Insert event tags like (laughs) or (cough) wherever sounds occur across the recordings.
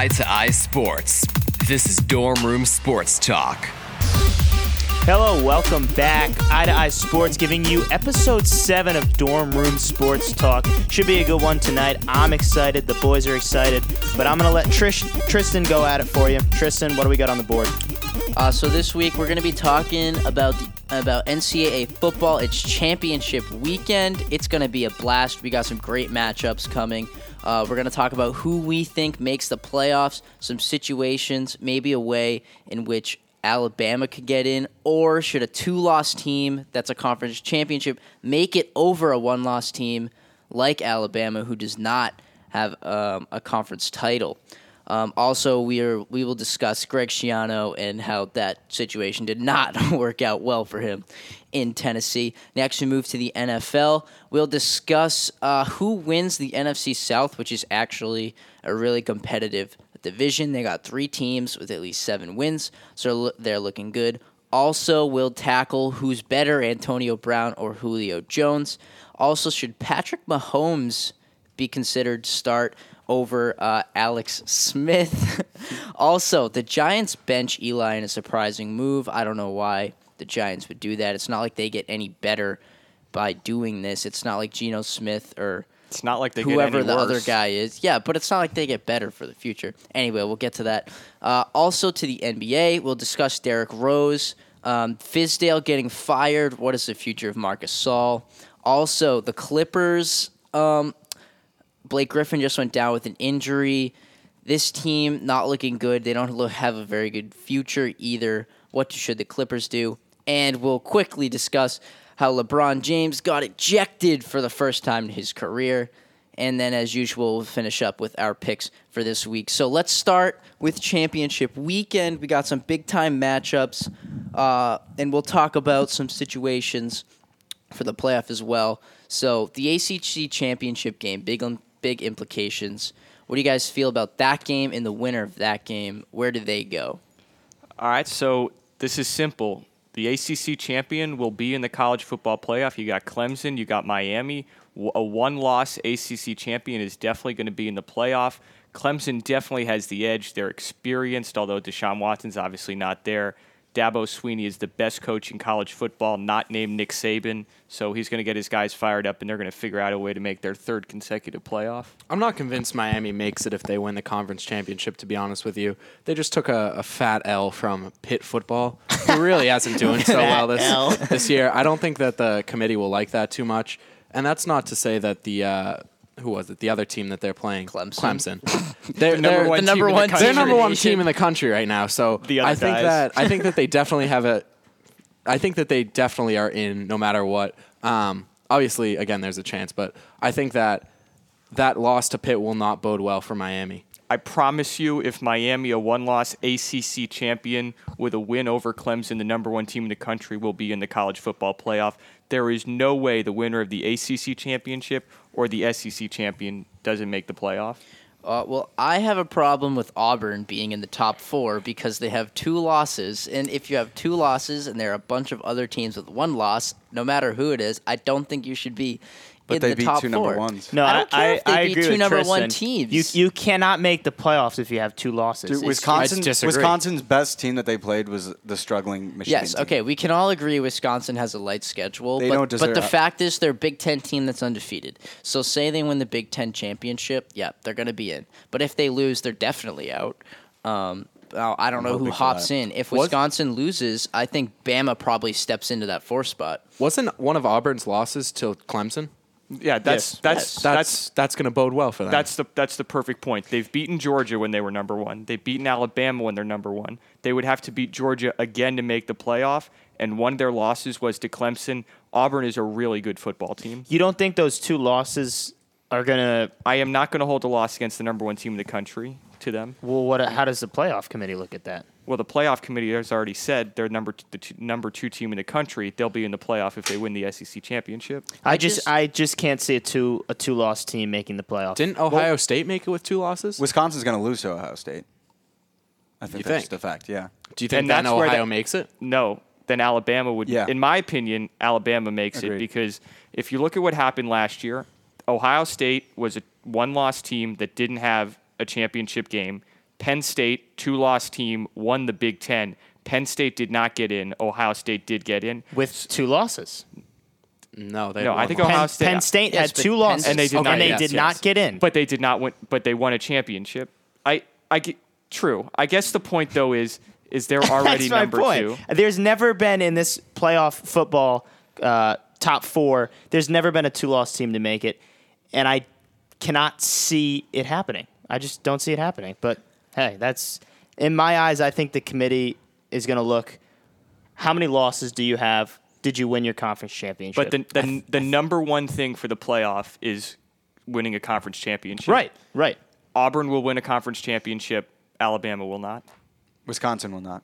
Eye to Eye Sports. This is Dorm Room Sports Talk. Hello, welcome back. Eye to Eye Sports giving you episode 7 of Dorm Room Sports Talk. Should be a good one tonight. I'm excited. The boys are excited. But I'm going to let Trish, Tristan go at it for you. Tristan, what do we got on the board? Uh, so this week we're going to be talking about the, about NCAA football. It's championship weekend. It's going to be a blast. We got some great matchups coming. Uh, we're going to talk about who we think makes the playoffs, some situations, maybe a way in which Alabama could get in, or should a two loss team that's a conference championship make it over a one loss team like Alabama, who does not have um, a conference title? Um, also, we are we will discuss Greg Schiano and how that situation did not (laughs) work out well for him in Tennessee. Next, we move to the NFL. We'll discuss uh, who wins the NFC South, which is actually a really competitive division. They got three teams with at least seven wins, so they're looking good. Also, we'll tackle who's better, Antonio Brown or Julio Jones. Also, should Patrick Mahomes be considered start over uh, Alex Smith? (laughs) also, the Giants bench Eli in a surprising move. I don't know why the Giants would do that. It's not like they get any better by doing this. It's not like Geno Smith or it's not like they whoever the other guy is. Yeah, but it's not like they get better for the future. Anyway, we'll get to that. Uh, also to the NBA, we'll discuss Derrick Rose, um, Fizdale getting fired. What is the future of Marcus Gasol? Also, the Clippers. Um, Blake Griffin just went down with an injury. This team not looking good. They don't have a very good future either. What should the Clippers do? And we'll quickly discuss how LeBron James got ejected for the first time in his career. And then, as usual, we'll finish up with our picks for this week. So let's start with championship weekend. We got some big time matchups, uh, and we'll talk about some situations for the playoff as well. So the ACC championship game, big big implications. What do you guys feel about that game and the winner of that game? Where do they go? All right, so this is simple. The ACC champion will be in the college football playoff. You got Clemson, you got Miami. A one loss ACC champion is definitely going to be in the playoff. Clemson definitely has the edge. They're experienced, although Deshaun Watson's obviously not there. Dabo Swinney is the best coach in college football, not named Nick Saban. So he's going to get his guys fired up, and they're going to figure out a way to make their third consecutive playoff. I'm not convinced Miami makes it if they win the conference championship, to be honest with you. They just took a, a fat L from Pitt football, who really hasn't (laughs) doing so well this, this year. I don't think that the committee will like that too much. And that's not to say that the. Uh, who was it? The other team that they're playing, Clemson. Clemson. they're, the number one, the number one the they're number one team in the country right now. So the I think guys. that I think that they (laughs) definitely have a. I think that they definitely are in no matter what. Um, obviously, again, there's a chance, but I think that that loss to Pitt will not bode well for Miami. I promise you, if Miami, a one loss ACC champion with a win over Clemson, the number one team in the country, will be in the college football playoff, there is no way the winner of the ACC championship or the SEC champion doesn't make the playoff? Uh, well, I have a problem with Auburn being in the top four because they have two losses. And if you have two losses and there are a bunch of other teams with one loss, no matter who it is, I don't think you should be but in they the beat top two four. number ones. No, I don't care I, if they I beat agree two with number Tristan. one teams. You you cannot make the playoffs if you have two losses. Dude, It's- Wisconsin, disagree. Wisconsin's best team that they played was the struggling Michigan. Yes, team. okay, we can all agree Wisconsin has a light schedule, They but, don't but deserve- the fact is they're a Big Ten team that's undefeated. So say they win the Big Ten championship, yeah, they're going to be in. But if they lose, they're definitely out. Um, now, I don't know who hoping for hops that. in. If Was- Wisconsin loses, I think Bama probably steps into that four spot. Wasn't one of Auburn's losses to Clemson? Yeah, that's Yes. that's That's that's that's going to bode well for them. That's the that's the perfect point. They've beaten Georgia when they were number one. They've beaten Alabama when they're number one. They would have to beat Georgia again to make the playoff. And one of their losses was to Clemson. Auburn is a really good football team. you don't think those two losses are gonna? I am not going to hold a loss against the number one team in the country to them. Well, what? How does the playoff committee look at that? Well, the playoff committee has already said they're number t- the t- number two team in the country. They'll be in the playoff if they win the SEC championship. I, I just, just- I just can't see a two a two loss team making the playoff. Didn't Ohio State make it with two losses? Wisconsin's going to lose to Ohio State. I think You that's think? the fact. Yeah. Do you think And then that's where Ohio that- makes it? No, then Alabama would. Yeah. In my opinion, Alabama makes it because if you look at what happened last year, Ohio State was a one-loss team that didn't have a championship game. Penn State, two loss team, won the Big Ten. Penn State did not get in. Ohio State did get in. with two losses. No, they No, I think. Ohio Penn, State- Penn State Yes, had but two losses, And they did not- and they yes, did yes. not get in. But they did not win. But they won a championship. I, I get true. I guess the point though is, is they're (laughs) already That's my number point. two. There's never been in this playoff football uh, top four. There's never been a two-loss team to make it, and I cannot see it happening. I just don't see it happening. But hey, that's in my eyes. I think the committee is going to look. How many losses do you have? Did you win your conference championship? But the, the the number one thing for the playoff is winning a conference championship. right, right. Auburn will win a conference championship. Alabama will not. Wisconsin will not.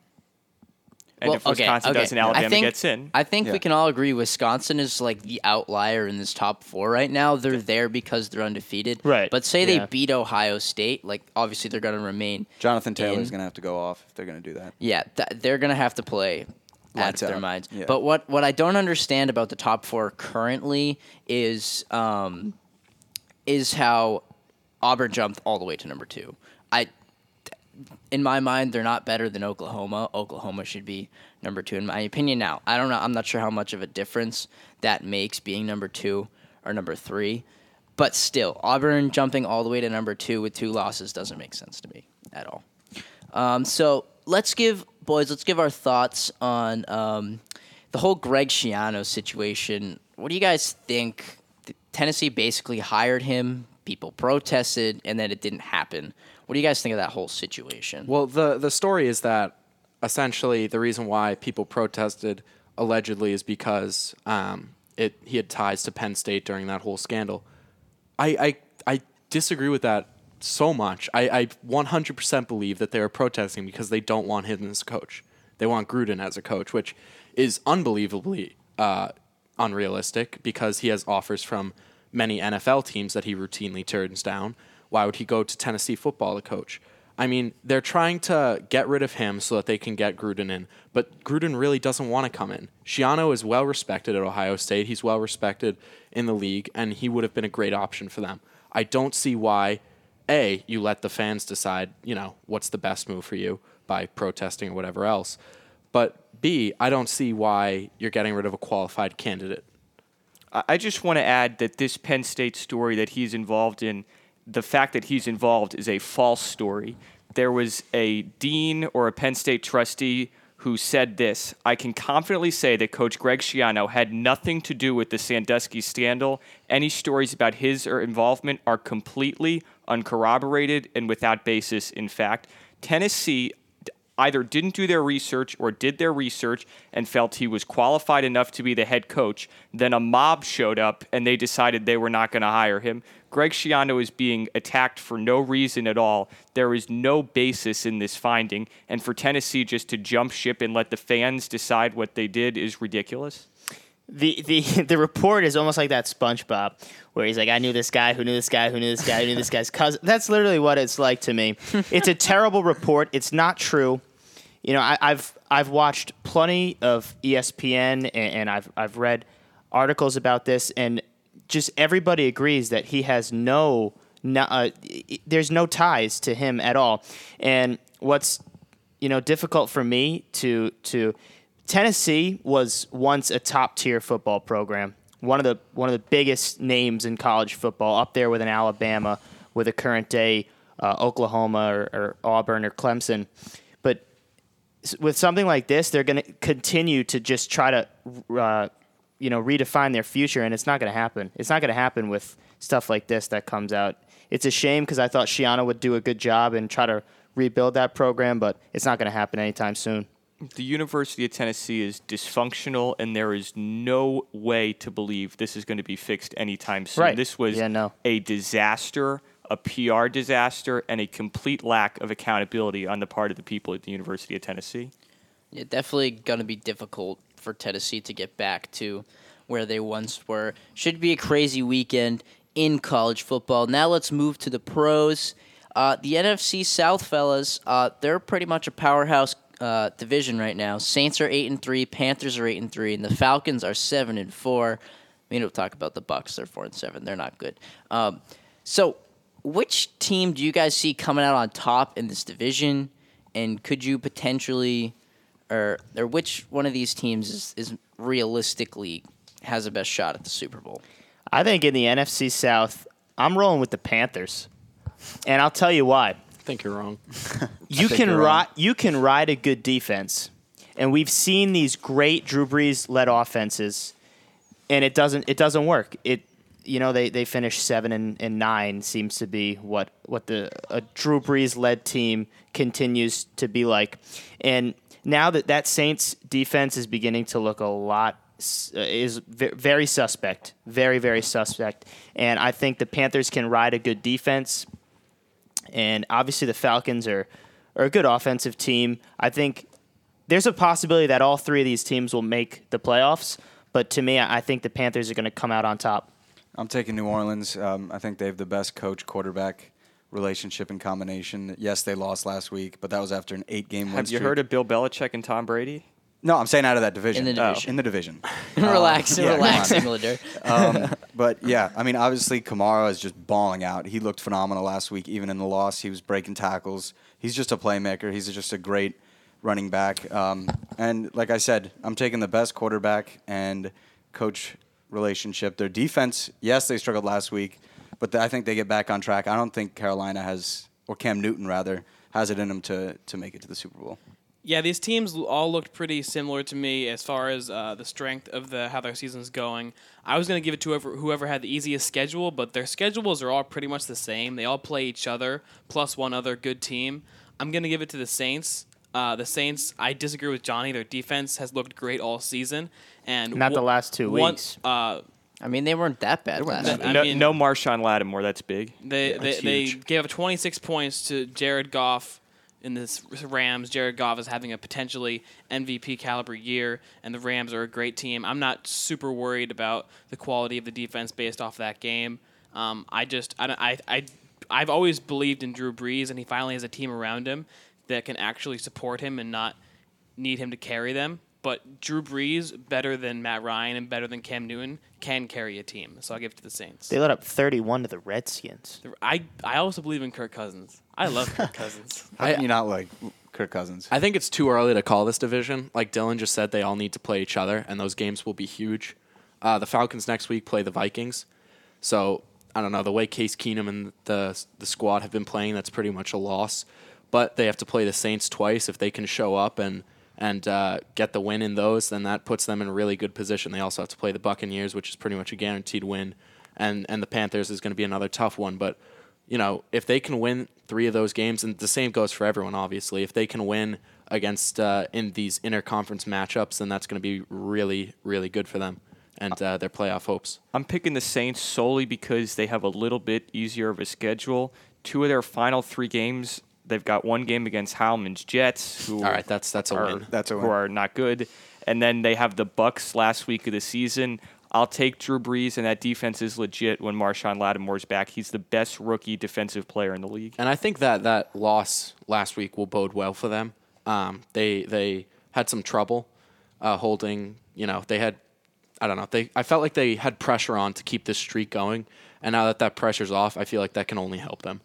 And if Wisconsin does and Alabama I think, gets in, I think we can all agree Wisconsin is like the outlier in this top four right now. They're there because they're undefeated. Right, But say yeah. they beat Ohio State, like obviously they're going to remain. Jonathan Taylor's in. going to have to go off if they're going to do that. Yeah, th- they're going to have to play out of their out. minds. Yeah. But what what I don't understand about the top four currently is um, is how Auburn jumped all the way to number two. I, in my mind, they're not better than Oklahoma. Oklahoma should be number two, in my opinion. Now, I don't know. I'm not sure how much of a difference that makes being number two or number three, but still, Auburn jumping all the way to number two with two losses doesn't make sense to me at all. Um, so let's give boys, let's give our thoughts on um, the whole Greg Schiano situation. What do you guys think? Tennessee basically hired him. People protested, and then it didn't happen. What do you guys think of that whole situation? Well, the the story is that essentially the reason why people protested allegedly is because um, it he had ties to Penn State during that whole scandal. I I, I disagree with that so much. I, I 100% believe that they are protesting because they don't want him as a coach. They want Gruden as a coach, which is unbelievably uh, unrealistic because he has offers from many NFL teams that he routinely turns down. Why would he go to Tennessee football to coach? I mean, they're trying to get rid of him so that they can get Gruden in, but Gruden really doesn't want to come in. Schiano is well respected at Ohio State. He's well respected in the league, and he would have been a great option for them. I don't see why, A, you let the fans decide, you know, what's the best move for you by protesting or whatever else. But B, I don't see why you're getting rid of a qualified candidate. I I just want to add that this Penn State story that he's involved in, the fact that he's involved is a false story. There was a dean or a Penn State trustee who said this I can confidently say that Coach Greg Schiano had nothing to do with the Sandusky scandal. Any stories about his or involvement are completely uncorroborated and without basis in fact. Tennessee either didn't do their research or did their research and felt he was qualified enough to be the head coach. Then a mob showed up and they decided they were not going to hire him. Greg Schiano is being attacked for no reason at all. There is no basis in this finding. And for Tennessee just to jump ship and let the fans decide what they did is ridiculous. the the (laughs) the report is almost like that SpongeBob, where he's like, "I knew this guy, who knew this guy, who knew this guy, who knew this guy's cousin." That's literally what it's like to me. (laughs) it's a terrible report. It's not true. You know, I, I've I've watched plenty of ESPN and, and I've I've read articles about this, and just everybody agrees that he has no, no uh, there's no ties to him at all. And what's you know difficult for me to to Tennessee was once a top tier football program, one of the one of the biggest names in college football, up there with an Alabama, with a current day uh, Oklahoma or, or Auburn or Clemson. With something like this, they're going to continue to just try to, uh, you know, redefine their future, and it's not going to happen. It's not going to happen with stuff like this that comes out. It's a shame because I thought Schiano would do a good job and try to rebuild that program, but it's not going to happen anytime soon. The University of Tennessee is dysfunctional, and there is no way to believe this is going to be fixed anytime soon. Right. This was Yeah, no. a disaster, a PR disaster, and a complete lack of accountability on the part of the people at the University of Tennessee. Yeah, definitely going to be difficult for Tennessee to get back to where they once were. Should be a crazy weekend in college football. Now let's move to the pros. Uh, the NFC South fellas, uh, they're pretty much a powerhouse uh, division right now. Saints are eight and three, Panthers are eight and three, and the Falcons are seven and four. We don't talk about the Bucks; they're four and seven. They're not good. Um, so, which team do you guys see coming out on top in this division? And could you potentially, or or which one of these teams is, is realistically has the best shot at the Super Bowl? I think in the NFC South, I'm rolling with the Panthers, and I'll tell you why. I think you're wrong. (laughs) You can you're ride you can ride a good defense, and we've seen these great Drew Brees led offenses, and it doesn't it doesn't work. It you know they, they finish seven and, and nine seems to be what what the a Drew Brees led team continues to be like, and now that that Saints defense is beginning to look a lot uh, is ve- very suspect, very very suspect, and I think the Panthers can ride a good defense and obviously the Falcons are are a good offensive team. I think there's a possibility that all three of these teams will make the playoffs, but to me, I think the Panthers are going to come out on top. I'm taking New Orleans. Um, I think they have the best coach quarterback relationship and combination. Yes, they lost last week, but that was after an eight game win Have you streak. heard of Bill Belichick and Tom Brady? No, I'm saying out of that division. In the Oh. division. in the division. (laughs) relax, yeah, relax, on. Englander. um, (laughs) but yeah, I mean, obviously Kamara is just balling out. He looked phenomenal last week, even in the loss. He was breaking tackles. He's just a playmaker. He's just a great running back. Um, and like I said, I'm taking the best quarterback and coach relationship. Their defense, yes, they struggled last week, but I think they get back on track. I don't think Carolina has, or Cam Newton rather, has it in him to to make it to the Super Bowl. Yeah, these teams all looked pretty similar to me as far as uh, the strength of the how their season's going. I was going to give it to whoever, whoever had the easiest schedule, but their schedules are all pretty much the same. They all play each other plus one other good team. I'm going to give it to the Saints. Uh, the Saints, I disagree with Johnny. Their defense has looked great all season, and Not the last two one- weeks. Uh, I mean, they weren't that bad weren't last that week. I no, mean- no Marshon Lattimore. That's big. They they, That's they huge. gave up 26 points to Jared Goff in this Rams. Jared Goff is having a potentially MVP caliber year, and the Rams are a great team. I'm not super worried about the quality of the defense based off that game. Um, I just I, don't- I I I've always believed in Drew Brees, and he finally has a team around him that can actually support him and not need him to carry them. But Drew Brees, better than Matt Ryan and better than Cam Newton, can carry a team. So I'll give it to the Saints. They let up 31 to the Redskins. I, I also believe in Kirk Cousins. I love Kirk (laughs) Cousins. How can you not like Kirk Cousins? I think it's too early to call this division. Like Dylan just said, they all need to play each other, and those games will be huge. Uh, the Falcons next week play the Vikings, so I don't know the way Case Keenum and the the squad have been playing. That's pretty much a loss. But they have to play the Saints twice. If they can show up and and uh, get the win in those, then that puts them in a really good position. They also have to play the Buccaneers, which is pretty much a guaranteed win, and and the Panthers is going to be another tough one. But you know, if they can win three of those games, and the same goes for everyone, obviously, if they can win against uh, in these interconference matchups, then that's going to be really, really good for them and uh, their playoff hopes. I'm picking the Saints solely because they have a little bit easier of a schedule. Two of their final three games, they've got one game against Howman's Jets, who All right, that's that's a are, win. That's a win. who are not good, and then they have the Bucks last week of the season. I'll take Drew Brees, and that defense is legit when Marshon Lattimore's back. He's the best rookie defensive player in the league. And I think that that loss last week will bode well for them. Um, they they had some trouble uh, holding. You know, they had I don't know. They I felt like they had pressure on to keep this streak going, and now that that pressure's off, I feel like that can only help them.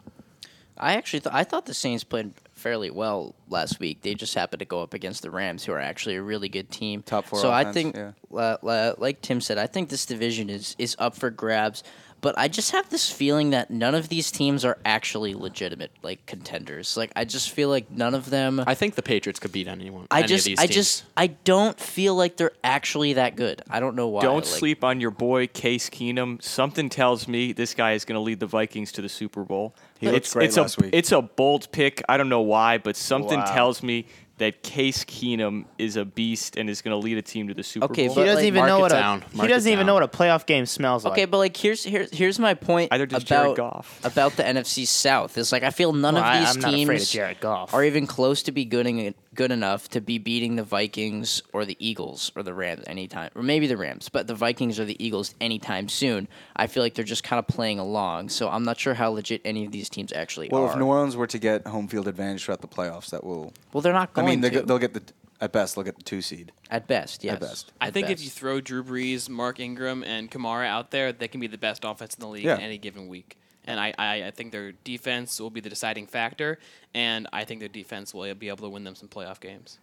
I actually th- I thought the Saints played fairly well last week. They just happened to go up against the Rams, who are actually a really good team. Top four So I think, yeah. la- la- like Tim said, I think this division is is up for grabs. But I just have this feeling that none of these teams are actually legitimate like contenders. Like I just feel like none of them. I think the Patriots could beat anyone. I any just of these I teams. just I don't feel like they're actually that good. I don't know why. Don't Like, sleep on your boy Case Keenum. Something tells me this guy is going to lead the Vikings to the Super Bowl. He looked it's, great it's last a, week. It's a bold pick. I don't know why, but something Wow. tells me that Case Keenum is a beast and is going to lead a team to the Super Okay, Bowl. He doesn't like, even know it what down. a he doesn't even know what a playoff game smells like. Okay, but like here's here's here's my point Either does Jared about Goff. about the NFC South. Is like I feel none Well, of these I'm not of teams Jared Goff. are even close to be good, en- good enough to be beating the Vikings or the Eagles or the Rams anytime, or maybe the Rams, but the Vikings or the Eagles anytime soon. I feel like they're just kind of playing along, so I'm not sure how legit any of these teams actually Well, are. Well, if New Orleans were to get home field advantage throughout the playoffs, that will. well, they're not going. I mean, they to. they'll get the at best they'll get the two seed. at best, yes. At best. I At think if you throw Drew Brees, Mark Ingram, and Kamara out there, they can be the best offense in the league Yeah. any given week. And I, I, I think their defense will be the deciding factor, and I think their defense will be able to win them some playoff games.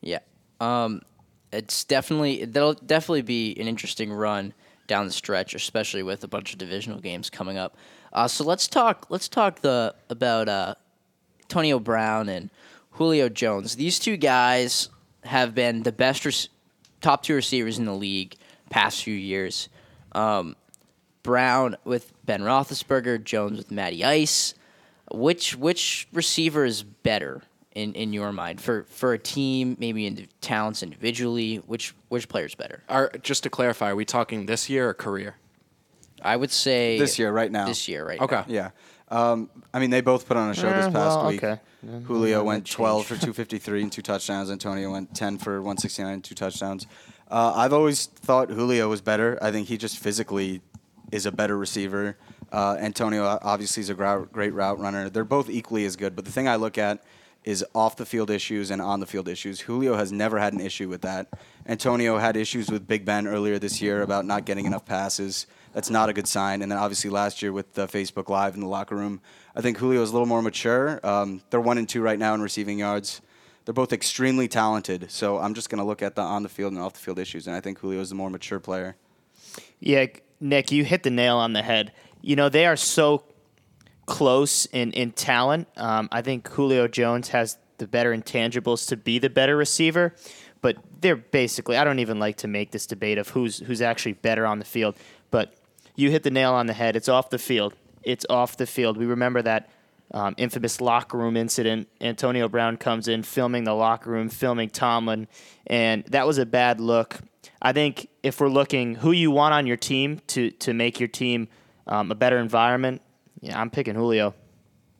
Yeah. Um, it's definitely that'll definitely be an interesting run down the stretch, especially with a bunch of divisional games coming up. Uh, so let's talk. Let's talk the about uh, Antonio Brown and Julio Jones. These two guys have been the best rec- top two receivers in the league past few years. Um, Brown with Ben Roethlisberger, Jones with Matty Ice. Which which receiver is better in, in your mind for, for a team, maybe in talents individually? Which which player's better? Are just to clarify, are we talking this year or career? I would say This year, right now. This year, right? Okay. now. Yeah. Um, I mean, they both put on a show this Eh, past well, week. okay. Julio went 12 for (laughs) 253 and two touchdowns. Antonio went 10 for 169 and two touchdowns. Uh, I've always thought Julio was better. I think he just physically is a better receiver. Uh, Antonio obviously is a great route runner. They're both equally as good. But the thing I look at is off the field issues and on the field issues. Julio has never had an issue with that. Antonio had issues with Big Ben earlier this year about not getting enough passes. That's not a good sign. And then obviously last year with the Facebook Live in the locker room, I think Julio is a little more mature. Um, they're one and two right now in receiving yards. They're both extremely talented. So I'm just going to look at the on the field and off the field issues, and I think Julio is the more mature player. Yeah, Nick, you hit the nail on the head. You know, they are so close in, in talent. Um, I think Julio Jones has the better intangibles to be the better receiver, but they're basically, I don't even like to make this debate of who's, who's actually better on the field, but you hit the nail on the head. It's off the field. It's off the field. We remember that um, infamous locker room incident. Antonio Brown comes in, filming the locker room, filming Tomlin, and that was a bad look. I think if we're looking who you want on your team to to make your team um, a better environment, yeah, I'm picking Julio.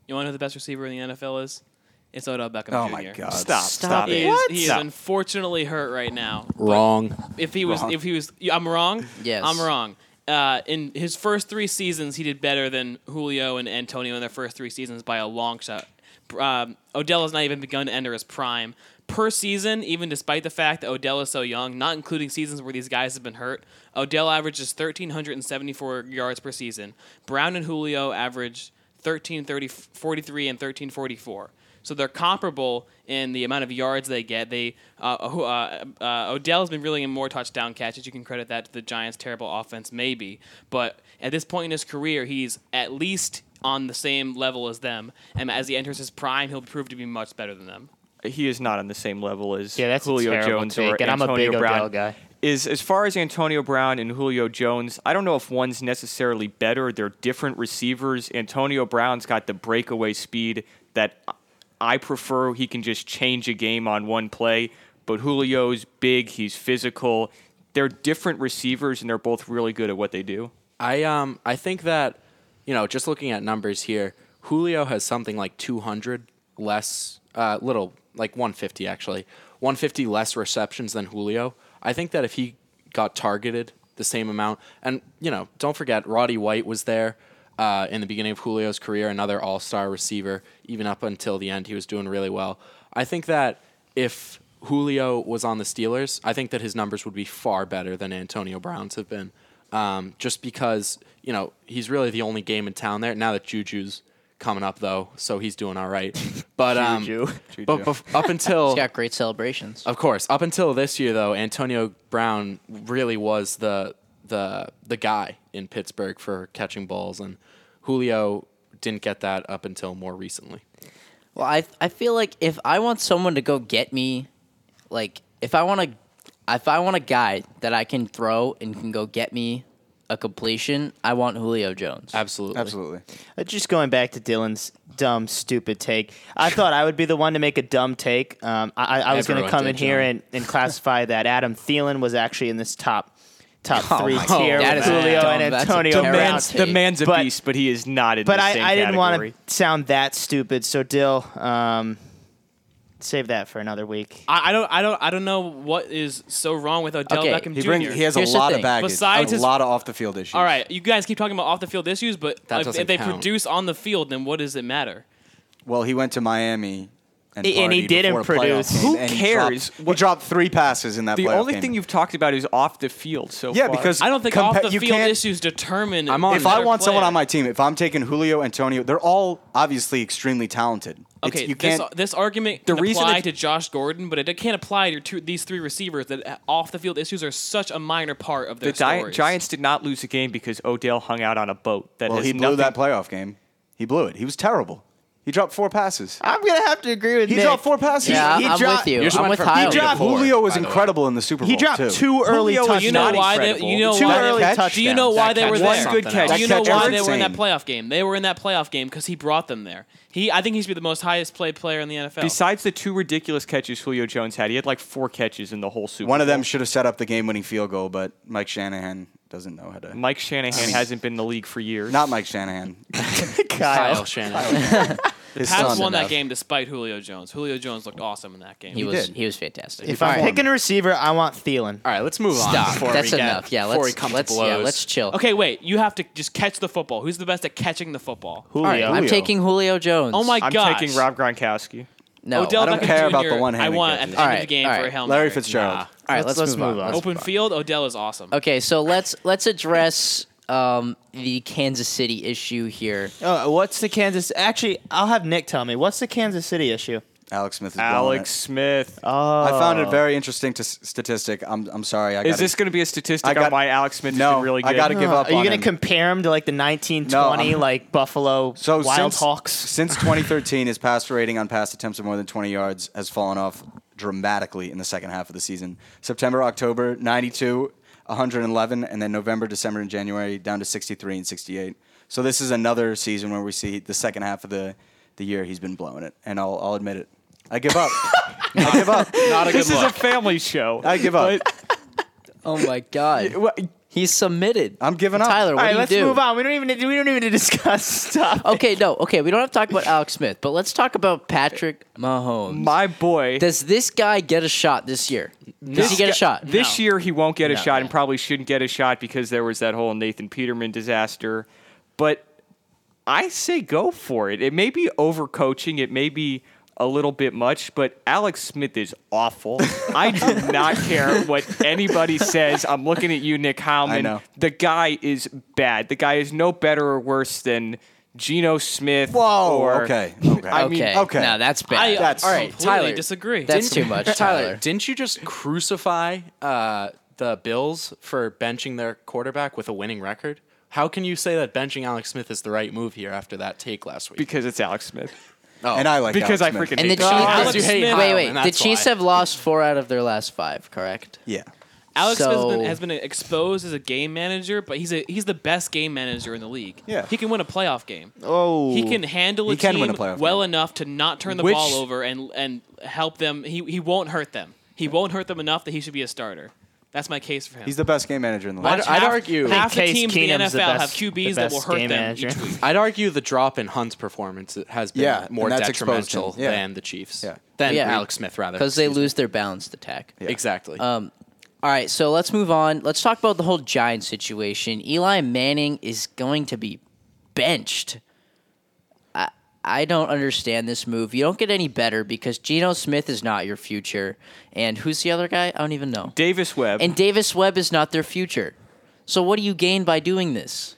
You want to know who the best receiver in the NFL is? It's Odell Beckham Oh Jr. my God! Stop, Stop stop, He it. is, he is unfortunately hurt right now. Wrong. If he was, Wrong. if he was, I'm wrong. Yes. I'm wrong. Uh, in his first three seasons, he did better than Julio and Antonio in their first three seasons by a long shot. Um, Odell has not even begun to enter his prime. Per season, even despite the fact that Odell is so young, not including seasons where these guys have been hurt, Odell averages 1,374 yards per season. Brown and Julio average 1,330, 43 and 1,344. So they're comparable in the amount of yards they get. They uh, uh, uh, Odell's been reeling in more touchdown catches. You can credit that to the Giants' terrible offense, maybe. But at this point in his career, he's at least on the same level as them. And as he enters his prime, he'll prove to be much better than them. he is not on the same level as Yeah, that's Julio terrible Jones or take, and I'm a Antonio big Brown. Odell guy. Is as far as Antonio Brown and Julio Jones, I don't know if one's necessarily better. They're different receivers. Antonio Brown's got the breakaway speed that I prefer. He can just change a game on one play. But Julio's big. He's physical. They're different receivers, and they're both really good at what they do. I um I think that you know just looking at numbers here, Julio has something like 200 less, uh, little like 150 actually, 150 less receptions than Julio. I think that if he got targeted the same amount, and you know don't forget Roddy White was there. Uh, in the beginning of Julio's career, another all-star receiver. Even up until the end, he was doing really well. I think that if Julio was on the Steelers, I think that his numbers would be far better than Antonio Brown's have been. Um, just because you know he's really the only game in town there. Now that Juju's coming up though, so he's doing all right. (laughs) But um, Juju. but bef- up (laughs) until He's got great celebrations. of course, up until this year though, Antonio Brown really was the the the guy in Pittsburgh for catching balls, and Julio didn't get that up until more recently. Well, I I feel like if I want someone to go get me, like if I want to, if I want a guy that I can throw and can go get me a completion, I want Julio Jones. Absolutely, Absolutely. Uh, Just going back to Dylan's dumb, stupid take. I (laughs) thought I would be the one to make a dumb take. Um, I, I was going to come did, in here and, and classify that Adam Thielen was actually in this top top Oh three my tier God. That with is Julio dumb. and Antonio terrible Brown. man's, the man's a But- beast, but he is not in But the I, same I didn't want to sound that stupid, so Dill, um, save that for another week. I, I don't, I don't, I don't know what is so wrong with Odell Okay, Beckham He Jr. He has Here's a lot of baggage. Besides a his- lot of off the field issues. All right, you guys keep talking about off the field issues, but That if, if they count. produce on the field, then what does it matter? Well, he went to Miami and, And he didn't before a playoff produce. Who and he cares? dropped- He dropped three passes in that The only game. thing you've talked about is off the field so Yeah, far. because I don't think Compa- off the you field issues determine. I'm on if I their want someone on my team, if I'm taking Julio, Antonio, they're all obviously extremely talented. It's- Okay, you can't. this argument The can reason apply to Josh Gordon, but it can't apply to two, these three receivers. That uh, off the field issues are such a minor part of their the Gi- stories. Giants did not lose a game because Odell hung out on a boat. That well, he blew nothing, that playoff game. He blew it. He was terrible. He dropped four passes. I'm gonna have to agree with you. He Nick. dropped four passes. Yeah, he I'm dropped- with you. You just I'm with from Tyler. three to dropped- four, Julio was by the way. incredible in the Super Bowl. He dropped too. two early Julio touchdowns. You know why? They, you know Two why? early catch? touchdowns. Do you know why they were was there? something Good catch. Do you know why they were in that playoff game? They were in that playoff game because he brought them there. He, I think he's be the most highest played player in the NFL. Besides the two ridiculous catches Julio Jones had, he had like four catches in the whole Super One of them should have set up the game-winning field goal, but Mike Shanahan doesn't know how to. Mike Shanahan hasn't been in the league for years. Not Mike Shanahan. (laughs) Kyle Shanahan. His Pats son. won that enough. game despite Julio Jones. Julio Jones looked awesome in that game. He, was did. he was fantastic. If I'm picking a receiver, I want Thielen. All right, let's move on. Stop. Before That's we get, enough. Yeah, before let's we come let's to blows. yeah, let's chill. Okay, wait. You have to just catch the football. Who's the best at catching the football? Julio. All right, I'm taking Julio Jones. Oh my god. I'm gosh. taking Rob Gronkowski. no. Odell I don't Beckham care about Jr., the one-handed I want at catches. the end of the game for all a Hail Larry Mary. Fitzgerald. Nah. All right, let's, let's move, move on. on. Open field, Odell is awesome. Okay, so let's let's address um, the Kansas City issue here. Oh, what's the Kansas? Actually, I'll have Nick tell me. What's the Kansas City issue? Alex Smith is Alex it. Smith. Oh, I found it very interesting to s- statistic. I'm, I'm sorry. I Is gotta- this going to be a statistic I got- on why Alex Smith No, has been really I gotta give up Are you gonna compare him to like the 1920 I'm- like Buffalo So Wild since, Hawks? since 2013, his passer rating on pass attempts of more than 20 yards has fallen off dramatically in the second half of the season. September, October, 92, 111, and then November, December, and January down to 63 and 68. So this is another season where we see the second half of the, the year he's been blowing it, and I'll, I'll admit it. I give up. (laughs) I give up. Not a good this is a family show. I give up. Oh my God, (laughs) What- he's submitted. I'm giving up. Tyler, All what right, do you let's do? move on. We don't even we don't even need to (laughs) discuss stuff. Okay, no, okay, we don't have to talk about Alex Smith, but let's talk about Patrick Mahomes. My boy. Does this guy get a shot this year? Does he get a shot? This No. year he won't get a No, shot and probably shouldn't get a shot because there was that whole Nathan Peterman disaster. But I say go for it. It may be overcoaching. It may be a little bit much, but Alex Smith is awful. I do not care what anybody says. I'm looking at you, Nick Howman. I know. The guy is bad. The guy is no better or worse than Geno Smith. Whoa, Or, okay, okay. I mean, okay, okay. now that's bad. I That's- all all right, right, Tyler, disagree. that's too much, Tyler, Tyler. (laughs) didn't you just crucify uh, the Bills for benching their quarterback with a winning record? How can you say that benching Alex Smith is the right move here after that take last week? because it's Alex Smith. Oh. and I like Because Alex I Smith. freaking And the hate Chiefs, Geno. Alex wait, Smith- wait, wait. and The that's Chiefs why. have lost four out of their last five, correct? Yeah. Alex Smith has So- been, has been exposed as a game manager, but he's a he's the best game manager in the league. Yeah. he can win a playoff game. Oh, He can handle a He can team win a playoff well game. enough to not turn the Which- ball over and and help them. He he won't hurt them. He won't hurt them enough that he should be a starter. That's my case for him. He's the best game manager in the I'd- league. I'd half, argue- I half the Case teams in the Keenum's the NFL best- have the QBs that will best hurt game them manager. each week. I'd argue the drop in Hunt's performance has been Yeah, more and that's exposed detrimental. Yeah. than the Chiefs. Yeah. Than Yeah. Alex Smith, rather. Because they excuse me. lose their balanced attack. Exactly. Um, all right, so let's move on. Let's talk about the whole Giants situation. Eli Manning is going to be benched. I I don't understand this move. You don't get any better because Geno Smith is not your future, and who's the other guy? I don't even know. Davis Webb. And Davis Webb is not their future. So what do you gain by doing this?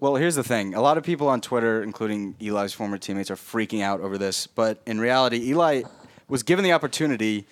Well, here's the thing. A lot of people on Twitter, including Eli's former teammates, are freaking out over this. But in reality, Eli was given the opportunity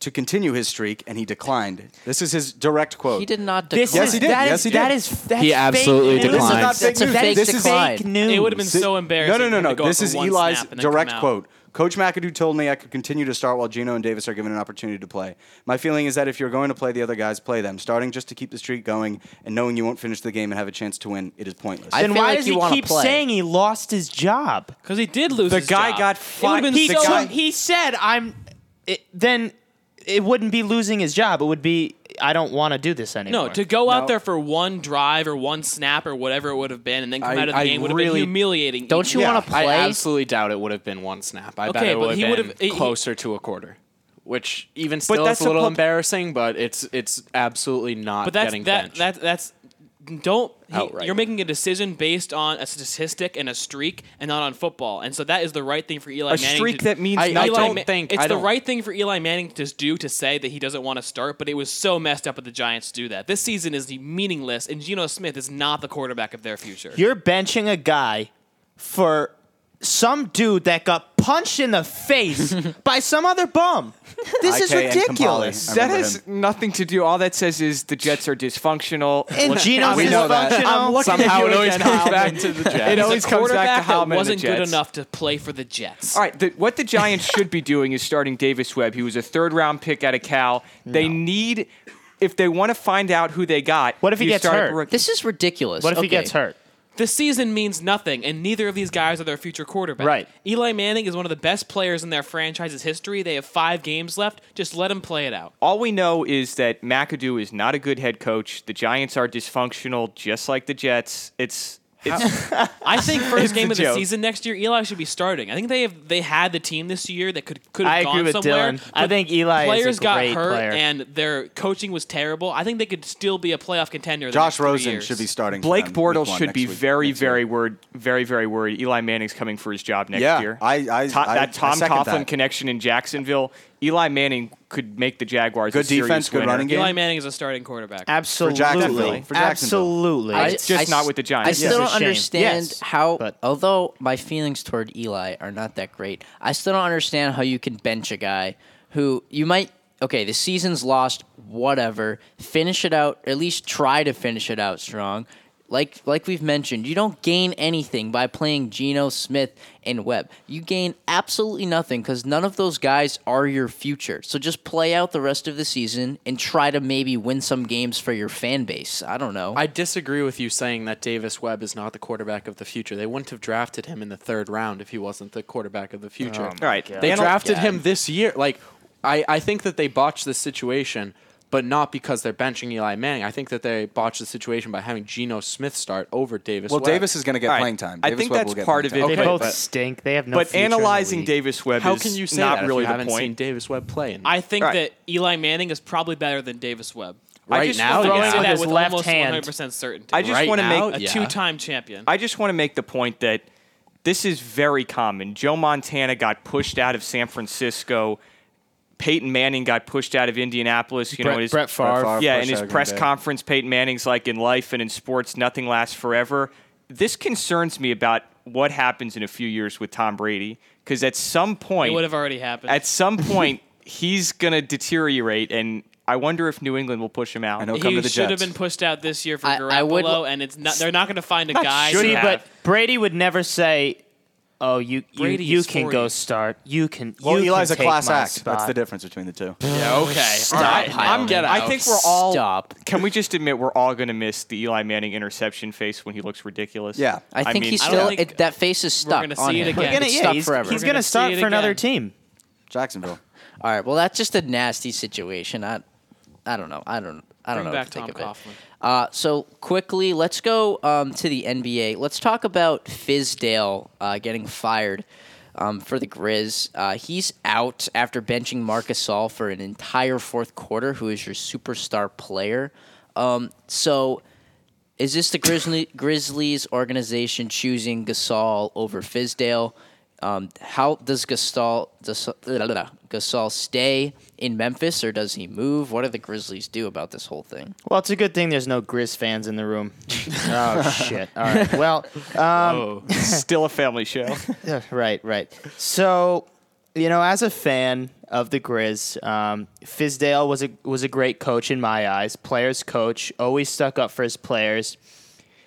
to continue his streak, and he declined. This is his direct quote. He did not decline. This Yes, is, he did. That Yes, is, he did. that is that's He fake absolutely news. declined. This is not fake That's a news. fake this is fake news. It would have been so embarrassing. No, no, no, no. This is Eli's snap and then come direct quote. Coach McAdoo told me I could continue to start while Geno and Davis are given an opportunity to play. My feeling is that if you're going to play the other guys, play them. Starting just to keep the streak going and knowing you won't finish the game and have a chance to win, it is pointless. I Then why like does he keep play. saying he lost his job? Because he did lose. The his guy job. got It would've He so so guy- he said I'm. It, then it wouldn't be losing his job. It would be I don't want to do this anymore. No, to go out No. there for one drive or one snap or whatever it would have been, and then come I- out of the I game would have really- been humiliating. Don't you Yeah, want to play? I absolutely doubt it would have been one snap. I bet Okay, it but would he have would've- been he- closer to a quarter, which even still that's is a little a pub- embarrassing. But it's it's absolutely not But that's getting that benched. that that's don't he, Outright. you're making a decision based on a statistic and a streak and not on football. And so that is the right thing for Eli A Manning streak to, that means I- I don't Ma- think- it's I the don't- right thing for Eli Manning to do to say that he doesn't want to start but it was so messed up of the Giants to do that. This season is meaningless and Geno Smith is not the quarterback of their future. You're benching a guy for some dude that got punched in the face (laughs) by some other bum. This is IK and ridiculous. That remember has him. nothing to do. All that says is the Jets are dysfunctional. (laughs) And Look, Geno's we know that. dysfunctional. I'm looking at Somehow you it always again, comes Howman, back to the Jets. It always He's comes back to quarterback how that wasn't good enough to play for the Jets All right, the, what the Giants (laughs) should be doing is starting Davis Webb. He was a third round pick out of Cal. They need, if they want to find out who they got. What if he you gets start hurt? rookie. This is ridiculous. What if he Okay. gets hurt? This season means nothing, and neither of these guys are their future quarterback. Right. Eli Manning is one of the best players in their franchise's history. They have five games left. Just let him play it out. All we know is that McAdoo is not a good head coach. The Giants are dysfunctional, just like the Jets. It's (laughs) I think first a game of the joke. season next year, Eli should be starting. I think they have they had the team this year that could could have I gone agree with somewhere. Dylan. I but think Eli is a players got great hurt player. and their coaching was terrible. I think they could still be a playoff contender. the Josh next three Rosen years. should be starting. for Blake them week Bortles one should next be week- very, next year. very worried, very, very worried. Eli Manning's coming for his job next Yeah, year. I- I- To- I- that Tom I second Coughlin that. connection in Jacksonville. Eli Manning could make the Jaguars a Good serious defense, good winner. running game. Eli Manning is a starting quarterback. Absolutely. Jacksonville. For Jacksonville. Absolutely. I- It's just I not s- with the Giants. I It's still a don't shame. understand Yes, how, but- although my feelings toward Eli are not that great, I still don't understand how you can bench a guy who you might. Okay, the season's lost. Whatever, finish it out. At least try to finish it out strong. Like like we've mentioned, you don't gain anything by playing Geno Smith and Webb. You gain absolutely nothing because none of those guys are your future. So just play out the rest of the season and try to maybe win some games for your fan base. I don't know. I disagree with you saying that Davis Webb is not the quarterback of the future. They wouldn't have drafted him in the third round if he wasn't the quarterback of the future. Oh All right, they drafted God. him this year. Like, I, I think that they botched this situation, but not because they're benching Eli Manning. I think that they botched the situation by having Geno Smith start over Davis Well, Webb. Davis is going to get All right. playing time. I Davis think Webb that's will get part playing of it, time. They but- both but- stink. They have no but future in the analyzing. Davis Webb How is can you say not that if really you the haven't seen. Davis Webb play? in- I think Right. that Eli Manning is probably better than Davis Webb. I right just now, wanna Throwing can make- with that with left almost hand. 100% certainty. I just Right want to make a yeah. two-time champion. I just want to make the point that this is very common. Joe Montana got pushed out of San Francisco. Peyton Manning got pushed out of Indianapolis. You know, his, Brett Favre. Favre yeah, pushed in his out of Green press conference, Peyton Manning's like in life and in sports, nothing lasts forever. This concerns me about what happens in a few years with Tom Brady because at some point, it would have already happened. at some (laughs) point, he's gonna deteriorate, and I wonder if New England will push him out. I know. come he to the should have been pushed out this year for I- Garoppolo, I would- and it's not. They're not going to find a guy. should See, have. but Brady would never say, "Oh, you you, Brady you is can 40. go start. You can." Well, you Eli's can a take class my act. Spot. That's the difference between the two. yeah, okay. Stop, All right. Howland. I'm get I think we're all. Stop. Can we just admit we're all going to miss the Eli Manning interception face when he looks ridiculous? Yeah. I think mean, he's I don't still think it, that face is we're stuck gonna on see it him. again. We're gonna, It's yeah, stuck he's, forever. he's We're gonna gonna start see it for another team. Jacksonville. All right. Well, that's just a nasty situation. I, I don't know. I don't. I don't Bring know. back what to think Tom of it. Coughlin. Uh, so quickly, let's go um, to the NBA. Let's talk about Fizdale uh, getting fired um, for the Grizz. Uh, he's out after benching Marcus Gasol for an entire fourth quarter, who is your superstar player. Um, so, is this the Grizzly, Grizzlies organization choosing Gasol over Fizdale? Um, how does Gasol, does, Gasol stay in Memphis or does he move? What do the Grizzlies do about this whole thing? Well, it's a good thing there's no Grizz fans in the room. (laughs) oh shit! All right. Well, um, (laughs) Still a family show. (laughs) Right, right. So, you know, as a fan of the Grizz, um, Fizdale was a was a great coach in my eyes. Players coach, always stuck up for his players.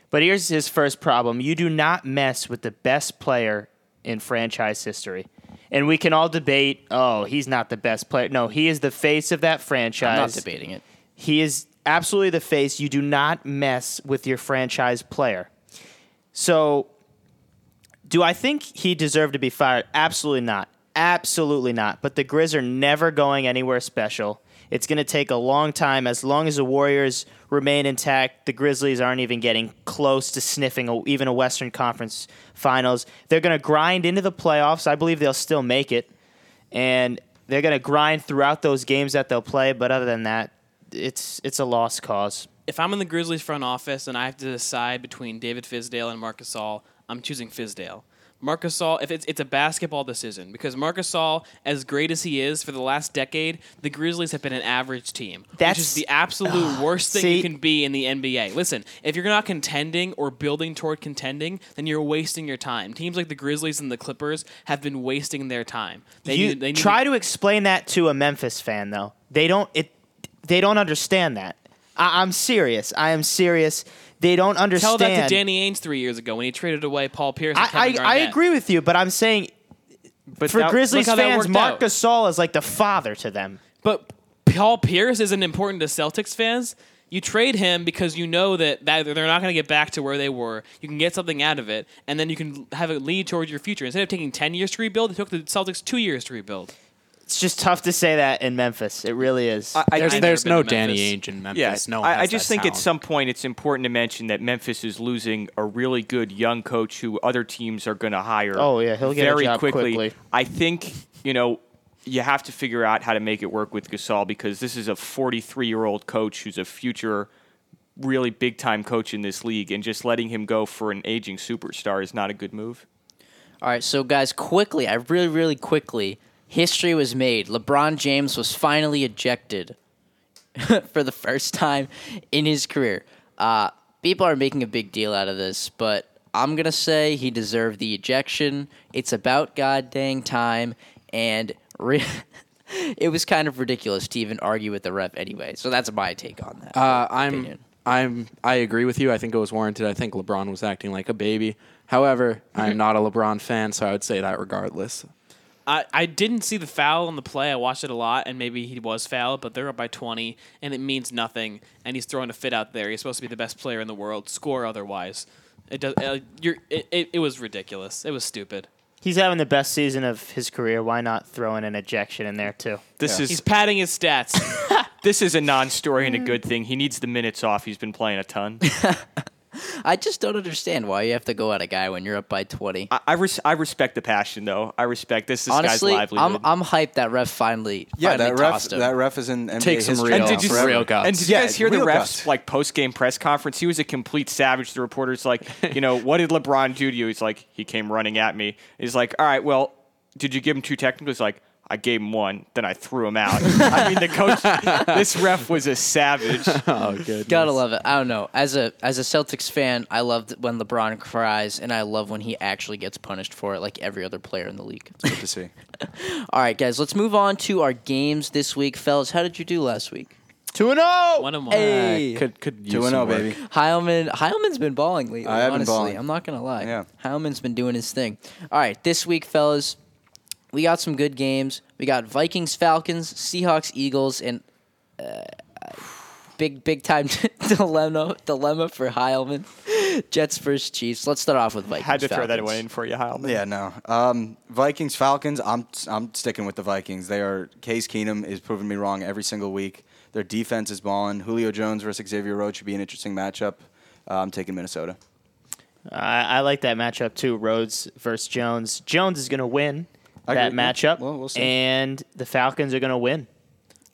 But here's his first problem: you do not mess with the best player in franchise history. And we can all debate, oh, he's not the best player. No, he is the face of that franchise. I'm not debating it. He is absolutely the face. You do not mess with your franchise player. So, do I think he deserved to be fired? Absolutely not. Absolutely not. But the Grizz are never going anywhere special. It's going to take a long time. As long as the Warriors remain intact, the Grizzlies aren't even getting close to sniffing a, even a Western Conference Finals. They're going to grind into the playoffs. I believe they'll still make it. And they're going to grind throughout those games that they'll play. But other than that, it's it's a lost cause. if I'm in the Grizzlies front office and I have to decide between David Fizdale and Marc Gasol, I'm choosing Fizdale. Marc Gasol, if it's it's a basketball decision, because Marc Gasol, as great as he is for the last decade, the Grizzlies have been an average team, which That's- is the absolute worst thing you can be in the NBA. Listen, if you're not contending or building toward contending, then you're wasting your time. Teams like the Grizzlies and the Clippers have been wasting their time. They you need, they need try to explain that to a Memphis fan though. They don't it. They don't understand that. I, I'm serious. I am serious. They don't understand. tell that to Danny Ainge three years ago when he traded away Paul Pierce. And I, Kevin I, I agree with you, but I'm saying But for that- Grizzlies look how that fans, worked Marc out. Gasol is like the father to them. But Paul Pierce isn't important to Celtics fans. You trade him because you know that, that they're not going to get back to where they were. You can get something out of it, and then you can have it lead towards your future. Instead of taking 10 years to rebuild, it took the Celtics two years to rebuild. It's just tough to say that in Memphis. It really is. I- There's, I've there's no Danny Ainge in Memphis. Yeah, no one I, I just that think at some point it's important to mention that Memphis is losing a really good young coach who other teams are going to hire. Oh, yeah, he'll get a very job quickly. quickly. I think you know you have to figure out how to make it work with Gasol because this is a 43 year old coach who's a future really big time coach in this league, and just letting him go for an aging superstar is not a good move. All right, so guys, quickly, I really, really quickly, history was made. LeBron James was finally ejected (laughs) for the first time in his career. Uh, people are making a big deal out of this, but I'm gonna say he deserved the ejection. It's about god dang time, and re- (laughs) it was kind of ridiculous to even argue with the ref anyway. So that's my take on that. Uh, I'm opinion. I'm I agree with you. I think it was warranted. I think LeBron was acting like a baby. However, I'm (laughs) not a LeBron fan, so I would say that regardless. I, I didn't see the foul on the play. I watched it a lot, and maybe he was fouled, but they're up by 20, and it means nothing. And he's throwing a fit out there. He's supposed to be the best player in the world, score otherwise. It does. Uh, you're. It, it, it was ridiculous. It was stupid. He's having the best season of his career. Why not throw in an ejection in there too? This Yeah. is He's padding his stats. (laughs) this is a non-story and a (laughs) good thing. He needs the minutes off. He's been playing a ton. (laughs) I just don't understand why you have to go at a guy when you're up by 20. I I, res- I respect the passion though. I respect this. This Honestly, guy's livelihood. I'm I'm hyped that ref finally Yeah, finally that ref, tossed him. that ref is in NBA Take some history real- And did you forever. real guts. And did Yeah, you guys hear the real refs guts. like post game press conference? He was a complete savage. The reporter's like, you know, what did LeBron do to you? He's like, he came running at me. He's like, all right, well, did you give him two technicals? He's like, I gave him one, then I threw him out. I mean, the coach, (laughs) this ref was a savage. (laughs) Oh, good. Gotta love it. I don't know. As a as a Celtics fan, I loved when LeBron cries, and I love when he actually gets punished for it, like every other player in the league. Good to see. (laughs) All right, guys, let's move on to our games this week, fellas. How did you do last week? Two and zero. One and one. Hey, Could could use Two and oh, some zero, baby. Heilman. Heilman's been balling lately. I have been honestly, balling. I'm not gonna lie. Yeah. Heilman's been doing his thing. All right, this week, fellas, we got some good games. We got Vikings, Falcons, Seahawks, Eagles, and uh, big big time (laughs) dilemma dilemma for Heilman. (laughs) Jets versus Chiefs. Let's start off with Vikings. Had to throw that Falcons. one in for you, Heilman. Yeah, no. Um, Vikings, Falcons. I'm I'm sticking with the Vikings. They are. Case Keenum is proving me wrong every single week. Their defense is balling. Julio Jones versus Xavier Rhodes should be an interesting matchup. Uh, I'm taking Minnesota. I, I like that matchup too. Rhodes versus Jones. Jones is going to win I that agree. Matchup, Well, we'll see. and the Falcons are going to win.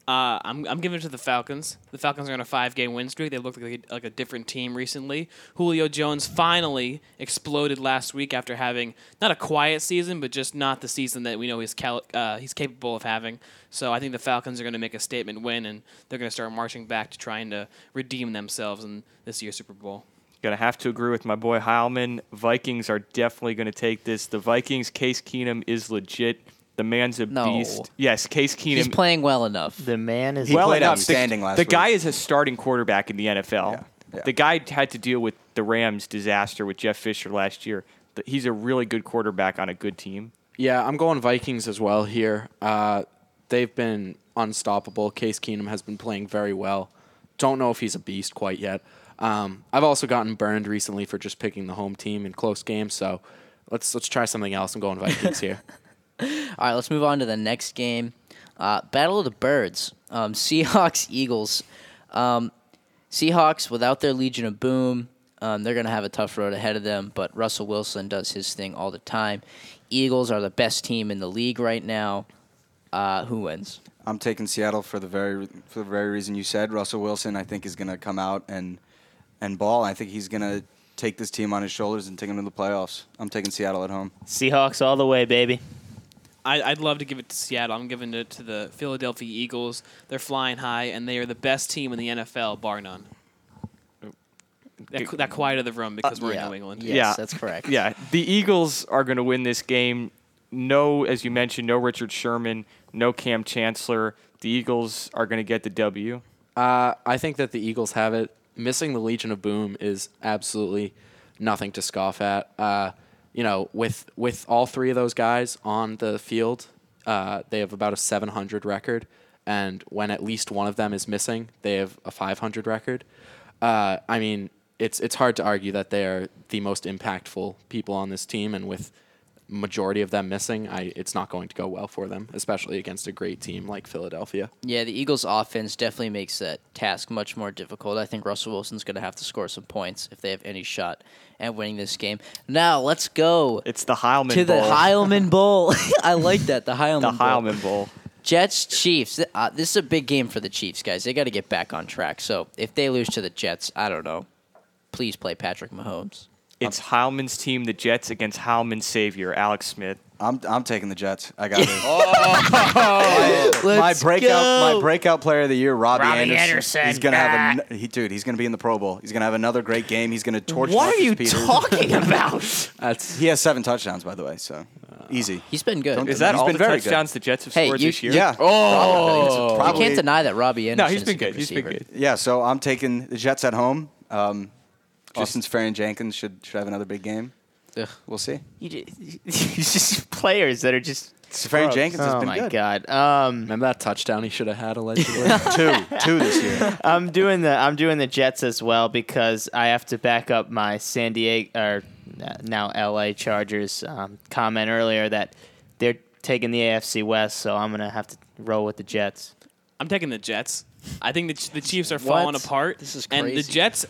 Uh, I'm, I'm giving it to the Falcons. The Falcons are on a five game win streak. They look like a, like a different team recently. Julio Jones finally exploded last week after having not a quiet season, but just not the season that we know he's cal- uh, he's capable of having. So I think the Falcons are going to make a statement win, and they're going to start marching back to trying to redeem themselves in this year's Super Bowl. Gonna have to agree with my boy Heilman. Vikings are definitely gonna take this. The Vikings, Case Keenum is legit. The man's a No. beast. Yes, Case Keenum. He's playing well enough. The man is He played enough. outstanding the, last The week. guy is a starting quarterback in the NFL. Yeah, yeah. The guy had to deal with the Rams' disaster with Jeff Fisher last year. He's a really good quarterback on a good team. Yeah, I'm going Vikings as well here. Uh, they've been unstoppable. Case Keenum has been playing very well. Don't know if he's a beast quite yet. Um, I've also gotten burned recently for just picking the home team in close games. So let's let's try something else. I'm going Vikings here. (laughs) All right, let's move on to the next game. Uh, Battle of the Birds. Um, Seahawks, (laughs) Eagles. Um, Seahawks, without their Legion of Boom, um, they're going to have a tough road ahead of them, but Russell Wilson does his thing all the time. Eagles are the best team in the league right now. Uh, who wins? I'm taking Seattle for the very for the very reason you said. Russell Wilson, I think, is going to come out and and ball. I think he's going to take this team on his shoulders and take them to the playoffs. I'm taking Seattle at home. Seahawks all the way, baby. I, I'd love to give it to Seattle. I'm giving it to the Philadelphia Eagles. They're flying high, and they are the best team in the NFL, bar none. That, that quiet of the room because we're yeah. in New England. Yes, Yeah. that's correct. Yeah, the Eagles are going to win this game. No, as you mentioned, no Richard Sherman, no Kam Chancellor. The Eagles are going to get the W. Uh, I think that the Eagles have it. Missing the Legion of Boom is absolutely nothing to scoff at. Uh, you know, with with all three of those guys on the field, uh, they have about a 700 record, and when at least one of them is missing, they have a 500 record. Uh, I mean, it's it's hard to argue that they are the most impactful people on this team, and with majority of them missing, I it's not going to go well for them, especially against a great team like Philadelphia. Yeah, the Eagles' offense definitely makes that task much more difficult. I think Russell Wilson's going to have to score some points if they have any shot at winning this game. Now, let's go It's the Heilman to the Bowl. Heilman Bowl. (laughs) (laughs) I like that, the Heilman the Bowl. Heilman Bowl. Jets, Chiefs. Uh, this is a big game for the Chiefs, guys. They got to get back on track. So if they lose to the Jets, I don't know. Please play Patrick Mahomes. It's Heilman's team, the Jets, against Heilman's savior, Alex Smith. I'm I'm taking the Jets. I got (laughs) it. (laughs) Let's my breakout go. my breakout player of the year, Robbie, Robbie Anderson. Anderson. He's gonna have a he, dude. He's gonna be in the Pro Bowl. He's gonna have another great game. He's gonna torch. What Marcus are you Peters. (laughs) talking about? That's He has seven touchdowns, by the way. So easy. He's been good. Don't- Is that He's all been the very good. touchdowns the Jets have Hey, scored you- this year? Yeah. oh, you Probably- can't deny that Robbie Anderson No, he's is been a good good. He's been receiver. good. Yeah. So I'm taking the Jets at home. Um, Justin Seferian Jenkins should should have another big game. Ugh. We'll see. You ju- (laughs) It's just players that are just. Seferian Jenkins has oh been my good. god. Um, Remember that touchdown he should have had allegedly? (laughs) two, two this year. (laughs) I'm doing the I'm doing the Jets as well because I have to back up my San Diego or now LA Chargers um, comment earlier that they're taking the AFC West, so I'm gonna have to roll with the Jets. I'm taking the Jets. I think the, the Chiefs are What? falling apart. This is crazy. And the. Jets, t-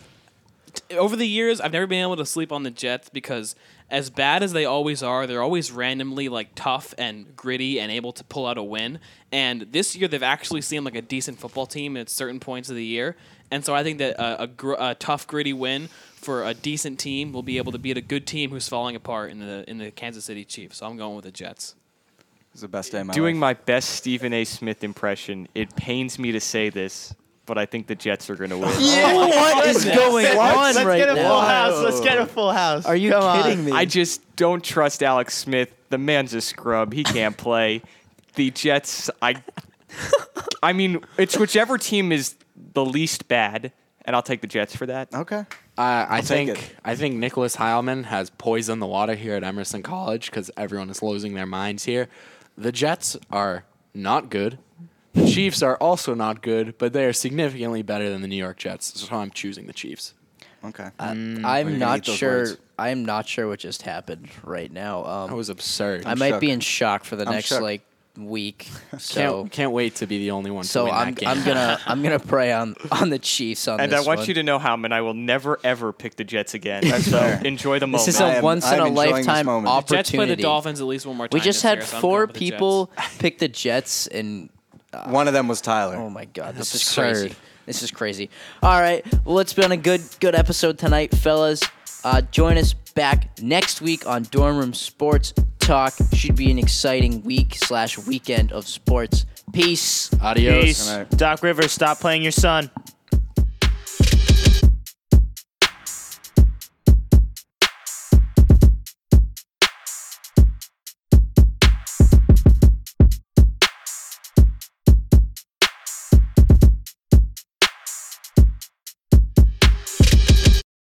over the years, I've never been able to sleep on the Jets because as bad as they always are, they're always randomly like tough and gritty and able to pull out a win. And this year, they've actually seemed like a decent football team at certain points of the year. And so I think that a, a, gr- a tough, gritty win for a decent team will be able to beat a good team who's falling apart in the in the Kansas City Chiefs. So I'm going with the Jets. It's the best day of my Doing life. my best Stephen A. Smith impression, it pains me to say this, but I think the Jets are going (laughs) to win. what is going on Let's right get a now? full house. Let's get a full house. Are you Come on. kidding me? I just don't trust Alex Smith. The man's a scrub. He can't (laughs) play. The Jets, I, I mean, it's whichever team is the least bad, and I'll take the Jets for that. Okay. Uh, I take think it. I think Nicholas Heilman has poisoned the water here at Emerson College because everyone is losing their minds here. The Jets are not good. The Chiefs are also not good, but they are significantly better than the New York Jets. So I'm choosing the Chiefs. Okay. I'm Are you gonna not sure. words? I'm not sure what just happened right now. Um, That was absurd. I might shook. be in shock for the I'm next shook. like week. (laughs) So can't can't wait to be the only one to so win I'm that game. I'm gonna (laughs) I'm gonna pray on on the Chiefs on this. And I want one. you to know, Howman, I will never ever pick the Jets again. (laughs) so enjoy the moment. This is a am- once in a lifetime moment. opportunity. Jets play the Dolphins at least one more time. We just had year, so four going with the people pick the Jets, and One of them was Tyler. oh my god, this is Absurd. crazy. This is crazy. All right, well, it's been a good good episode tonight, fellas. Uh, join us back next week on Dorm Room Sports Talk. Should be an exciting week slash weekend of sports. Peace. Adios. Peace. Doc Rivers, stop playing your son.